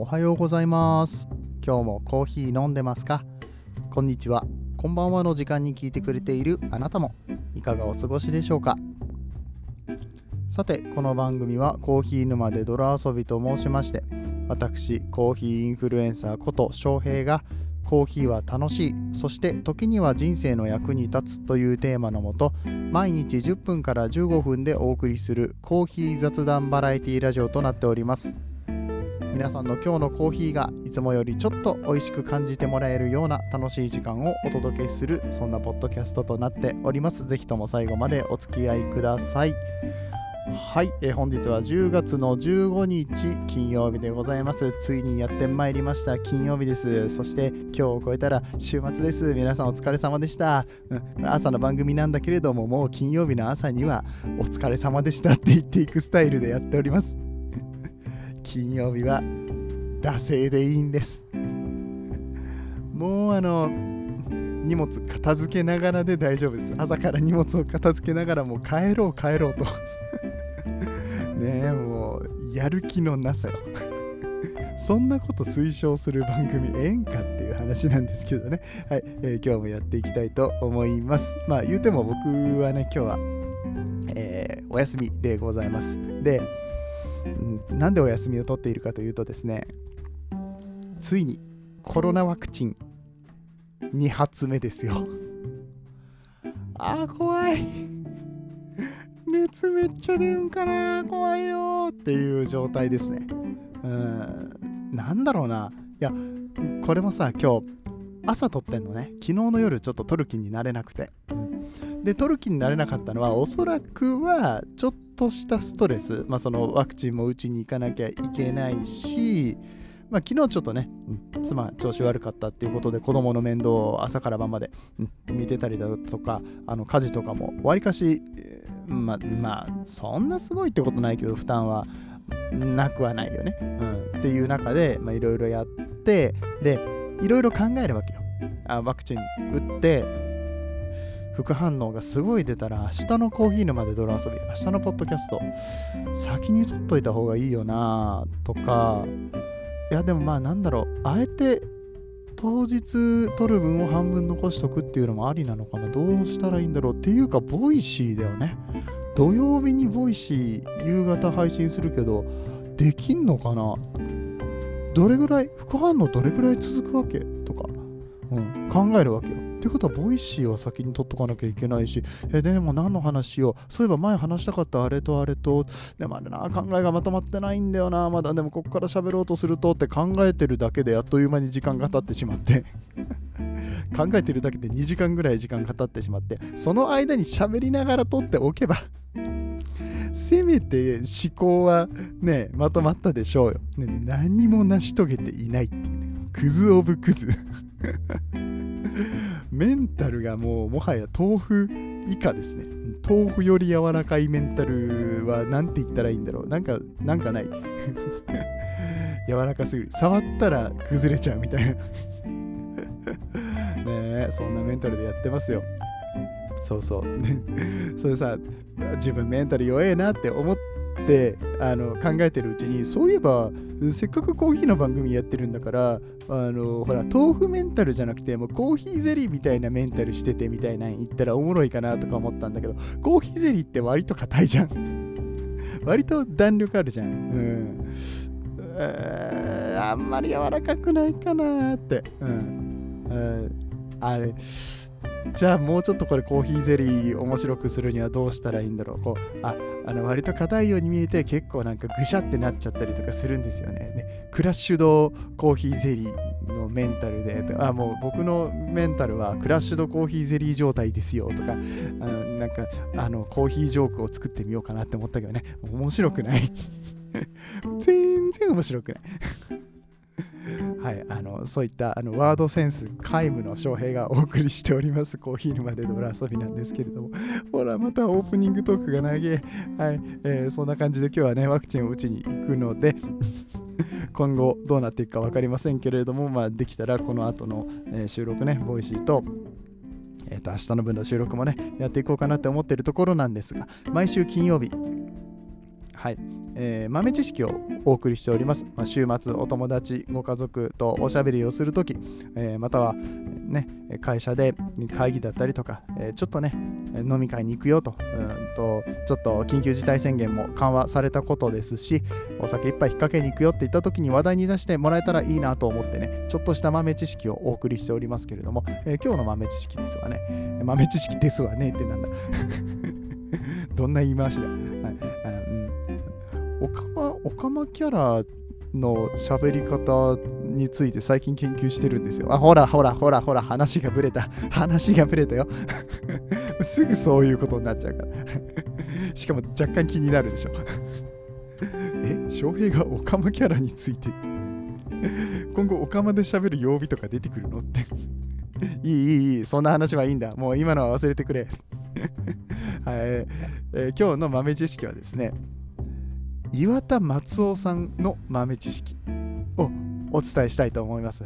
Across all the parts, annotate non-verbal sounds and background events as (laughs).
おはようございます。今日もコーヒー飲んでますか？こんにちは。こんばんはの時間に聞いてくれているあなたも。いかがお過ごしでしょうか？さてこの番組はコーヒー沼で泥遊びと申しまして私コーヒーインフルエンサーこと翔平がコーヒーは楽しいそして時には人生の役に立つというテーマのもと毎日10分から15分でお送りするコーヒー雑談バラエティラジオとなっております。皆さんの今日のコーヒーがいつもよりちょっと美味しく感じてもらえるような楽しい時間をお届けするそんなポッドキャストとなっております。ぜひとも最後までお付き合いください。はい、えー、本日は10月の15日金曜日でございます。ついにやってまいりました。金曜日です。そして今日を超えたら週末です。皆さんお疲れ様でした、うん、朝の番組なんだけれどももう金曜日の朝にはお疲れ様でしたって言っていくスタイルでやっております。金曜日は惰性でいいんです。もうあの荷物片付けながらで大丈夫です。朝から荷物を片付けながらもう帰ろう帰ろうと。(laughs) ねえもうやる気のなさ。よそんなこと推奨する番組ええんかっていう話なんですけどね。はい、えー、今日もやっていきたいと思います。まあ言うても僕はね今日は、えー、お休みでございます。で、なんでお休みを取っているかというとですねついにコロナワクチン2発目ですよあー怖い熱めっちゃ出るんかな怖いよっていう状態ですね。うん、なんだろうな。いや、これもさ、今日、朝撮ってんのね。昨日の夜ちょっと撮る気になれなくて。で、撮る気になれなかったのは、おそらくは、ちょっととしたストレス。まあ、そのワクチンも打ちに行かなきゃいけないし、まあ、昨日ちょっとね、うん、妻調子悪かったっていうことで子供の面倒を朝から晩まで、うん、見てたりだとかあの家事とかもわりかし、まあ、まあ、そんなすごいってことないけど、負担はなくはないよね。うん、っていう中で、いろいろやって、で、いろいろ考えるわけよ。あワクチン打って、副反応がすごい出たら、明日のコーヒー沼で泥遊び、明日のポッドキャスト、先に撮っといた方がいいよなとか、いや、でもまあ、なんだろう、あえて当日撮る分を半分残しとくっていうのもありなのかな。どうしたらいいんだろうっていうかボイシーだよね。土曜日にボイシー夕方配信するけどできんのかな。どれぐらい副反応どれぐらい続くわけとか、うん、考えるわけよ。ってことは、ボイシーは先に撮っとかなきゃいけないし、えでも何の話を、そういえば前話したかったあれとあれと、でもあれな、考えがまとまってないんだよな、まだでもここから喋ろうとするとって考えてるだけであっという間に時間が経ってしまって。(laughs) 考えてるだけで2時間ぐらい時間が経ってしまって、その間に喋りながら撮っておけば (laughs) せめて思考はね、まとまったでしょうよ。ね、何も成し遂げていないっていうね。クズオブクズ。(laughs) メンタルがもうもはや豆腐以下ですね。豆腐より柔らかいメンタルは何て言ったらいいんだろう。なんか、なんかない。(laughs) 柔らかすぎる。触ったら崩れちゃうみたいな。(laughs) ねえ、そんなメンタルでやってますよ。そうそう。(laughs) それさ、自分メンタル弱えなって思ってあの考えてるうちに、そういえば、せっかくコーヒーの番組やってるんだから、あのほら豆腐メンタルじゃなくてもうコーヒーゼリーみたいなメンタルしててみたいな言ったらおもろいかなとか思ったんだけどコーヒーゼリーって割と硬いじゃん。(laughs) 割と弾力あるじゃん。うん。あんまり柔らかくないかなって、うん、あれ。じゃあもうちょっとこれコーヒーゼリー面白くするにはどうしたらいいんだろう。こうああの割と硬いように見えて結構なんかぐしゃってなっちゃったりとかするんですよね。ねクラッシュドコーヒーゼリーのメンタルであもう僕のメンタルはクラッシュドコーヒーゼリー状態ですよとかあのなんかあのコーヒージョークを作ってみようかなって思ったけどね。面白くない。(laughs) 全然面白くない。(laughs) はい、あのそういったあのワードセンス皆無の翔平がお送りしております。コーヒー沼で泥遊びなんですけれども。ほらまたオープニングトークが長い、はいえー、そんな感じで今日はねワクチンを打ちに行くので (laughs) 今後どうなっていくか分かりませんけれども、まあ、できたらこの後の、えー、収録ねボイシーとえー、と明日の分の収録もねやっていこうかなって思ってるところなんですが毎週金曜日。はい。えー豆知識をお送りしております、まあ、週末お友達ご家族とおしゃべりをするとき、えーまたは、ね、会社で会議だったりとか、えーちょっとね飲み会に行くよとうんとちょっと緊急事態宣言も緩和されたことですしお酒一杯引っ掛けに行くよって言った時に話題に出してもらえたらいいなと思ってねちょっとした豆知識をお送りしておりますけれども、えー今日の豆知識ですわね。豆知識ですわねってなんだ。(laughs) どんな言い回しだ、オカマオカマキャラの喋り方について最近研究してるんですよ。あ、ほらほらほらほら、話がぶれた。(laughs) 話がぶれたよ。(laughs) すぐそういうことになっちゃうから。(laughs) しかも若干気になるでしょ。え、翔平がオカマキャラについて、今後オカマで喋る曜日とか出てくるのって。いいいいいい、そんな話はいいんだ。もう今のは忘れてくれ。はい、えー今日の豆知識はですね、岩田松夫さんの豆知識をお伝えしたいと思います。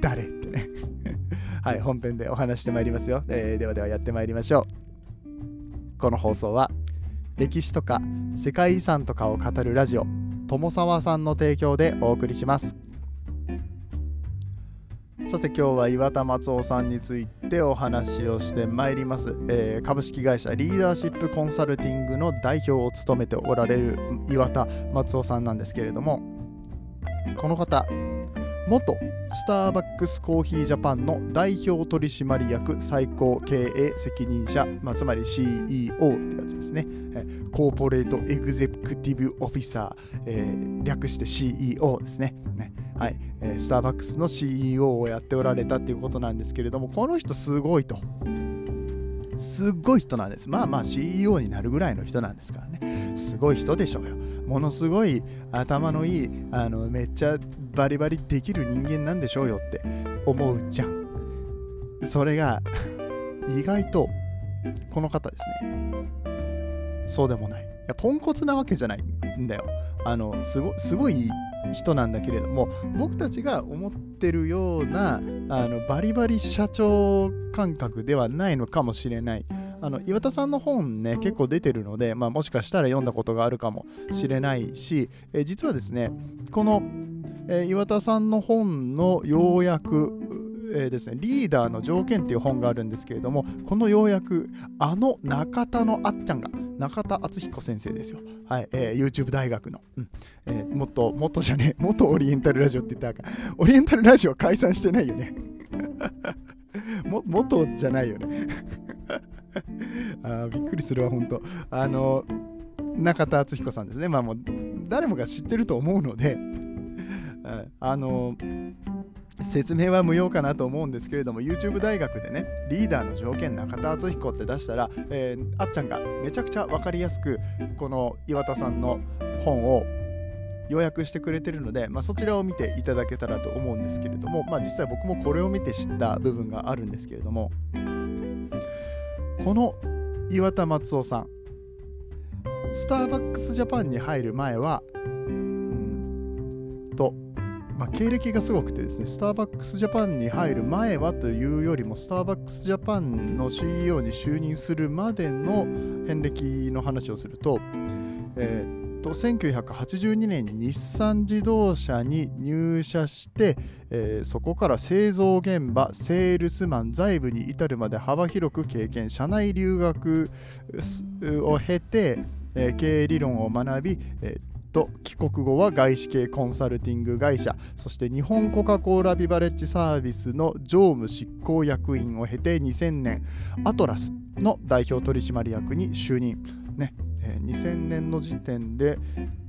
誰ってね。(laughs) はい、本編でお話してまいりますよ、えーではではやってまいりましょう。この放送は歴史とか世界遺産とかを語るラジオ友沢さんの提供でお送りします。さて今日は岩田松夫さんについてお話をしてまいります、えー株式会社リーダーシップコンサルティングの代表を務めておられる岩田松夫さんなんですけれどもこの方元スターバックスコーヒージャパンの代表取締役最高経営責任者、まあ、つまり CEO ってやつですね、コーポレートエグゼクティブオフィサー、えー略して CEO ですね。ね。はい、えースターバックスの CEO をやっておられたっていうことなんですけれどもこの人すごいと。すっごい人なんです。まあまあ CEO になるぐらいの人なんですからね。すごい人でしょうよ。ものすごい頭のいいあのめっちゃバリバリできる人間なんでしょうよって思うじゃん。それが意外とこの方ですね。そうでもない。いやポンコツなわけじゃないんだよ。あのすごすごい人なんだけれども僕たちが思ってるようなあのバリバリ社長感覚ではないのかもしれない。あの岩田さんの本ね結構出てるので、まあ、もしかしたら読んだことがあるかもしれないし、え実はですねこの、えー岩田さんの本の要約えーですね、リーダーの条件っていう本があるんですけれどもこの要約あの中田のあっちゃんが中田敦彦先生ですよ、はいえー YouTube 大学の、うん。えー、もっともっとじゃねえ (laughs) 元オリエンタルラジオって言ったらかオリエンタルラジオは解散してないよね。(laughs) も元じゃないよね。(laughs) あびっくりするわ本当あの中田敦彦さんですね。まあもう誰もが知ってると思うので。あの説明は無用かなと思うんですけれども YouTube 大学でねリーダーの条件中田敦彦って出したら、えーあっちゃんがめちゃくちゃ分かりやすくこの岩田さんの本を要約してくれてるので、まあ、そちらを見ていただけたらと思うんですけれども、まあ、実際僕もこれを見て知った部分があるんですけれどもこの岩田松夫さんスターバックスジャパンに入る前はまあ、経歴がすごくてですね、スターバックスジャパンに入る前はというよりも、スターバックスジャパンの CEO に就任するまでの遍歴の話をすると、えーと1982年に日産自動車に入社して、えーそこから製造現場、セールスマン、財務に至るまで幅広く経験、社内留学を経て、えー経営理論を学び、えー帰国後は外資系コンサルティング会社そして日本コカ・コーラビバレッジサービスの常務執行役員を経て2000年アトラスの代表取締役に就任。ねえー2000年の時点で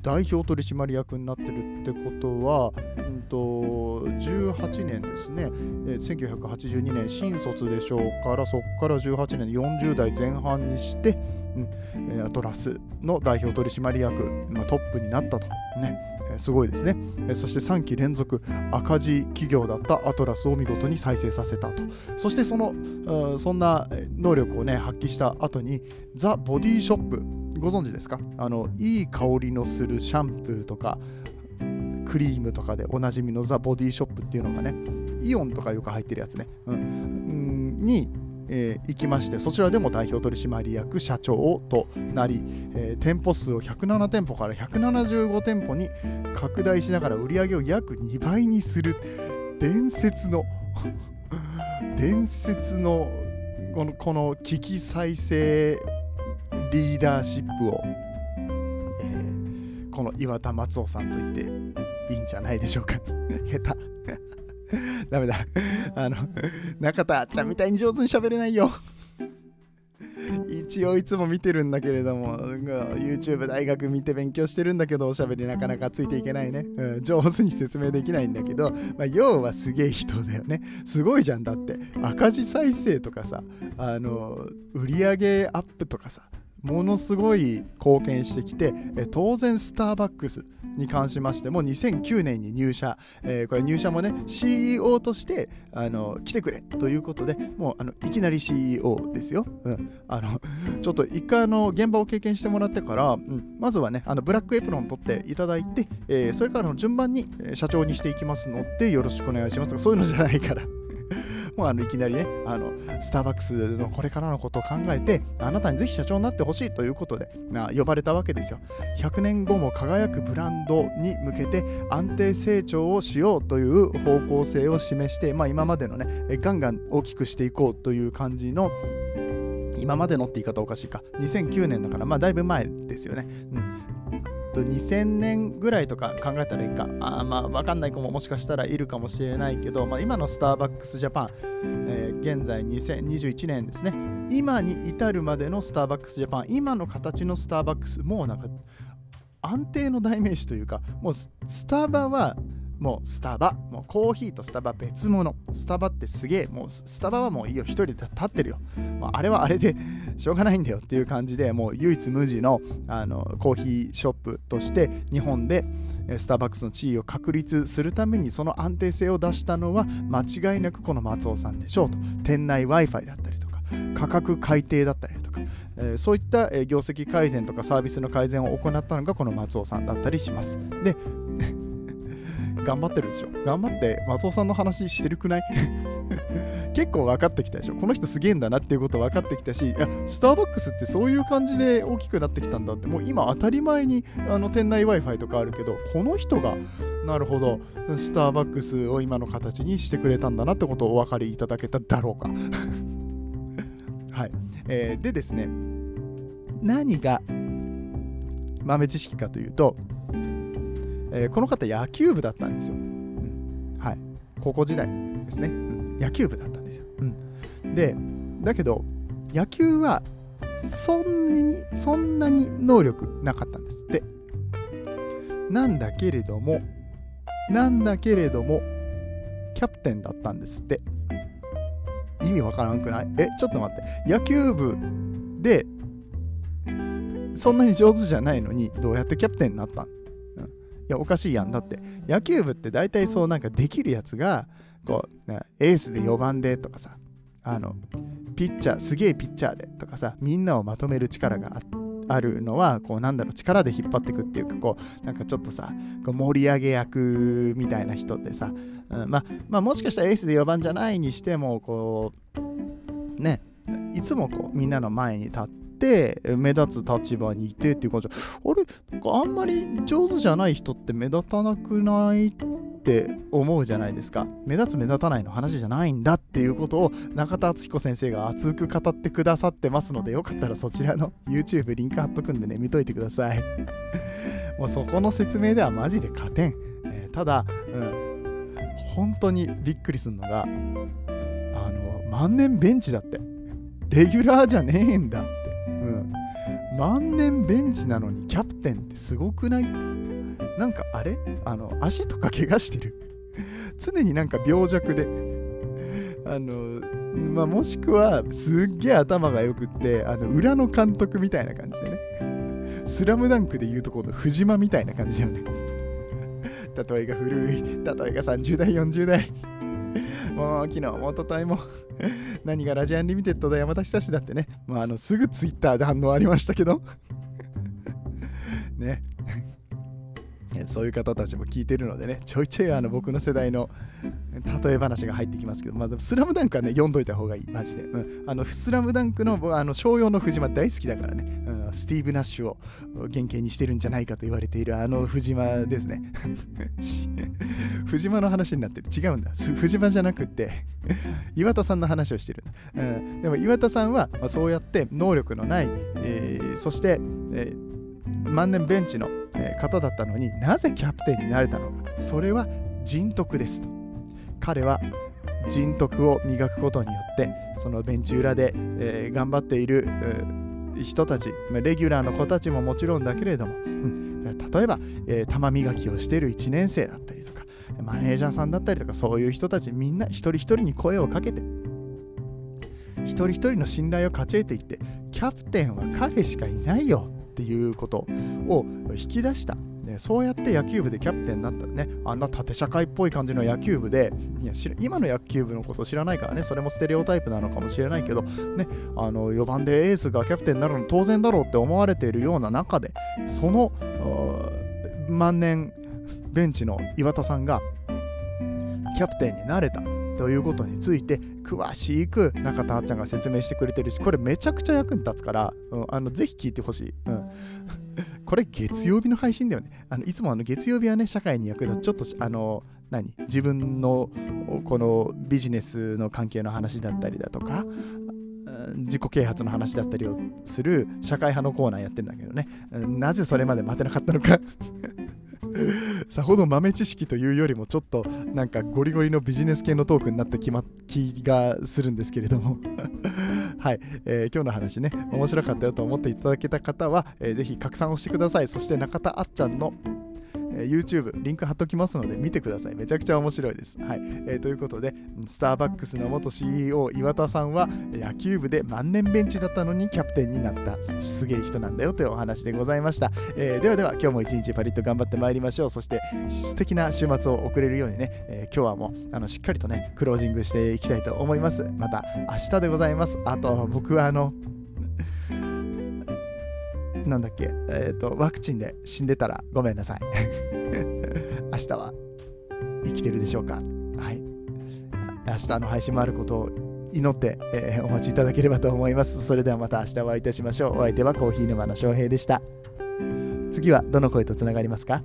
代表取締役になってるってことは、うん、と18年ですね、えー1982年新卒でしょうからそこから18年40代前半にしてえーアトラスの代表取締役、まあ、トップになったと、ね。すごいですね、そして3期連続赤字企業だったアトラスを見事に再生させたと。そしてそのそんな能力をね発揮した後にザ・ボディショップご存知ですか？あのいい香りのするシャンプーとかクリームとかでおなじみのザ・ボディショップっていうのがねイオンとかよく入ってるやつね、うん。に、えー行きましてそちらでも代表取締役社長となり、えー店舗数を107店舗から175店舗に拡大しながら売り上げを約2倍にする。伝説の (laughs) 伝説のこのこの危機再生リーダーシップを、えーこの岩田松夫さんと言っていいんじゃないでしょうか。(laughs) 下手。(laughs) ダメだあの中田ちゃんみたいに上手に喋れないよ一応いつも見てるんだけれども、YouTube 大学見て勉強してるんだけど、おしゃべりなかなかついていけないね。うん、上手に説明できないんだけど、まあ、要はすげえ人だよね。すごいじゃん。だって、赤字再生とかさ、あの、売上アップとかさ、ものすごい貢献してきて、当然スターバックスに関しましても2009年に入社、えーこれ入社もね CEO としてあの来てくれということでもうあのいきなり CEO ですよ、うん、あのちょっと一回あの現場を経験してもらってから、うん。まずはねあのブラックエプロン取っていただいて、えーそれからの順番に社長にしていきますのでよろしくお願いしますとかそういうのじゃないから。もうあのいきなりねあのスターバックスのこれからのことを考えてあなたにぜひ社長になってほしいということで、まあ、呼ばれたわけですよ。100年後も輝くブランドに向けて安定成長をしようという方向性を示して、まあ、今までのねえガンガン大きくしていこうという感じの今までのって言い方おかしいか。2009年だからまあだいぶ前ですよね、うん。と2000年ぐらいとか考えたらいいか。あまあ分かんない子ももしかしたらいるかもしれないけど、まあ、今のスターバックスジャパン、えー現在2021年ですね。今に至るまでのスターバックスジャパン今の形のスターバックスもうなんか安定の代名詞というかもうススタバはもうスタバもうコーヒーとスタバ別物。スタバってすげえもうスタバはもういいよ。一人で立ってるよ。もうあれはあれでしょうがないんだよっていう感じでもう唯一無二のあのコーヒーショップとして日本でスターバックスの地位を確立するためにその安定性を出したのは間違いなくこの松尾さんでしょうと。店内 Wi-Fi だったりとか価格改定だったりとか、えそういった、業績改善とかサービスの改善を行ったのがこの松尾さんだったりします。で頑張ってるでしょ。頑張って松尾さんの話してるくない？(laughs) 結構分かってきたでしょ。この人すげえんだなっていうこと分かってきたしいやスターバックスってそういう感じで大きくなってきたんだって。もう今当たり前にあの店内 Wi-Fi とかあるけどこの人がなるほどスターバックスを今の形にしてくれたんだなってことをお分かりいただけただろうか。(laughs) はい、えーでですね何が豆知識かというと、えーこの方野球部だったんですよ、うん。はい。高校時代ですね、うん。野球部だったんですよ、うん、でだけど野球はそんなにそんなに能力なかったんですって。なんだけれどもなんだけれどもキャプテンだったんですって。意味わからんくない？えちょっと待って。野球部でそんなに上手じゃないのにどうやってキャプテンになったん、やおかしいやん。だって野球部って大体そうなんかできるやつがこうエースで4番でとかさあのピッチャーすげえピッチャーでとかさみんなをまとめる力がああるのはこうなんだろう力で引っ張っていくっていうかこうなんかちょっとさこう盛り上げ役みたいな人ってさ、うんまあ、まあもしかしたらエースで4番じゃないにしてもこうねいつもこうみんなの前に立って目立つ立場にいてっていう感じ。あれ？なんかあんまり上手じゃない人って目立たなくないって思うじゃないですか。目立つ目立たないの話じゃないんだっていうことを中田敦彦先生が熱く語ってくださってますのでよかったらそちらの YouTube リンク貼っとくんでね見といてください。(laughs) もうそこの説明ではマジで勝てん、えーただ、うん、本当にびっくりするのがあの万年ベンチだって。レギュラーじゃねえんだ、万年ベンチなのにキャプテンってすごくない？なんかあれ？あの足とか怪我してる。常になんか病弱で。あのまあもしくはすっげえ頭が良くってあの裏の監督みたいな感じでね。スラムダンクで言うとこの藤真みたいな感じだよね。例えが古い。例えが30代40代。まあ昨日もおとといも何がラジアンリミテッドだ山田久志だってね、まあ、あのすぐツイッターで反応ありましたけど。(laughs) ね。そういう方たちも聞いてるのでね、ちょいちょいあの僕の世代の例え話が入ってきますけど、まあ、スラムダンクはね、読んどいた方がいい、マジで。うん、あのスラムダンクのあの翔陽の藤真大好きだからね、うん、スティーブ・ナッシュを原型にしてるんじゃないかと言われているあの藤間ですね。(laughs) 藤間の話になってる。違うんだ。藤間じゃなくって岩田さんの話をしてる。うん、でも岩田さんは、まあ、そうやって能力のない、えー、そして、えー、万年ベンチの方だったのになぜキャプテンになれたのか。それは人徳ですと。彼は人徳を磨くことによってそのベンチ裏で、えー、頑張っている、えー、人たちレギュラーの子たちももちろんだけれども、うん、例えば、えー、玉磨きをしている1年生だったりとかマネージャーさんだったりとかそういう人たちみんな一人一人に声をかけて一人一人の信頼を勝ち得ていってキャプテンは彼しかいないよ。っていうことを引き出した。ね、そうやって野球部でキャプテンになったね、あんな縦社会っぽい感じの野球部で、いや今の野球部のこと知らないからね、それもステレオタイプなのかもしれないけど、ね、あの4番でエースがキャプテンになるの当然だろうって思われているような中で、その万年ベンチの岩田さんがキャプテンになれたということについて詳しく中田あっちゃんが説明してくれてるしこれめちゃくちゃ役に立つから、うん、あのぜひ聞いてほしい、うん、(laughs) これ月曜日の配信だよね。あのいつもあの月曜日はね社会に役立つ。ちょっとあの何？自分のこのビジネスの関係の話だったりだとか自己啓発の話だったりをする社会派のコーナーやってるんだけどね。なぜそれまで待てなかったのか。(laughs) さほど豆知識というよりもちょっとなんかゴリゴリのビジネス系のトークになって気,、ま、気がするんですけれども。(laughs) はい、えー、今日の話ね面白かったよと思っていただけた方は、えー、ぜひ拡散をしてください。そして中田あっちゃんのえ、YouTube リンク貼っときますので見てください。めちゃくちゃ面白いです。はい。えー、ということで、スターバックスの元 CEO 岩田さんは野球部で万年ベンチだったのにキャプテンになったすげえ人なんだよというお話でございました。えー、ではでは今日も一日パリッと頑張ってまいりましょう。そして素敵な週末を送れるようにね、え今日はもうあのしっかりとね、クロージングしていきたいと思います。また明日でございます。あと僕はあの、なんだっけ、えっ、ー、と、ワクチンで死んでたらごめんなさい。(laughs) 明日は生きてるでしょうか？はい。明日の配信もあることを祈って、えー、お待ちいただければと思います。それではまた明日お会いいたしましょう。お相手はコーヒー沼の翔平でした。次はどの声とつながりますか？